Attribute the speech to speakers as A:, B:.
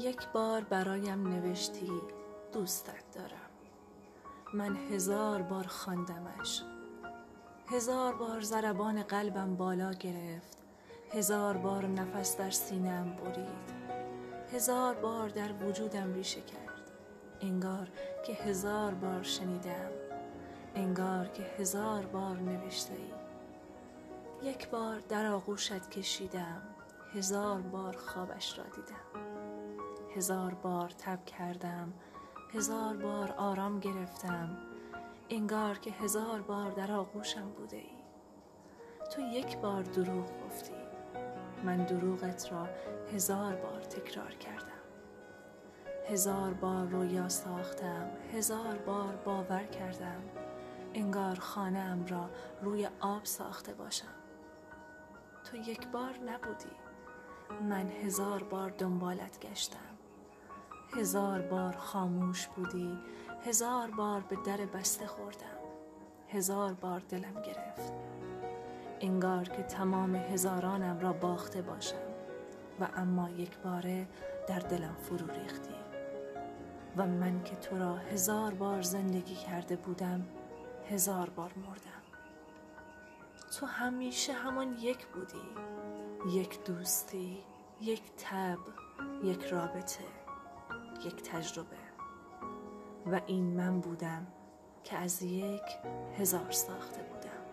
A: یک بار برایم نوشتی دوستت دارم. من هزار بار خواندمش. هزار بار ضربان قلبم بالا گرفت. هزار بار نفس در سینهام برید. هزار بار در وجودم ریشه کرد. انگار که هزار بار شنیدم. انگار که هزار بار نوشته ای. یک بار در آغوشت کشیدم. هزار بار خوابش را دیدم. هزار بار تب کردم هزار بار آرام گرفتم انگار که هزار بار در آغوشم بوده ای. تو یک بار دروغ گفتی من دروغت را هزار بار تکرار کردم. هزار بار رویا ساختم هزار بار باور کردم انگار خانه را روی آب ساخته باشم. تو یک بار نبودی من هزار بار دنبالت گشتم. هزار بار خاموش بودی هزار بار به در بسته خوردم هزار بار دلم گرفت. انگار که تمام هزارانم را باخته باشم و اما یک باره در دلم فرو ریختی. و من که تو را هزار بار زندگی کرده بودم هزار بار مردم. تو همیشه همان یک بودی یک دوستی یک تب یک رابطه. یک تجربه. و این من بودم که از یک هزار ساخته بودم.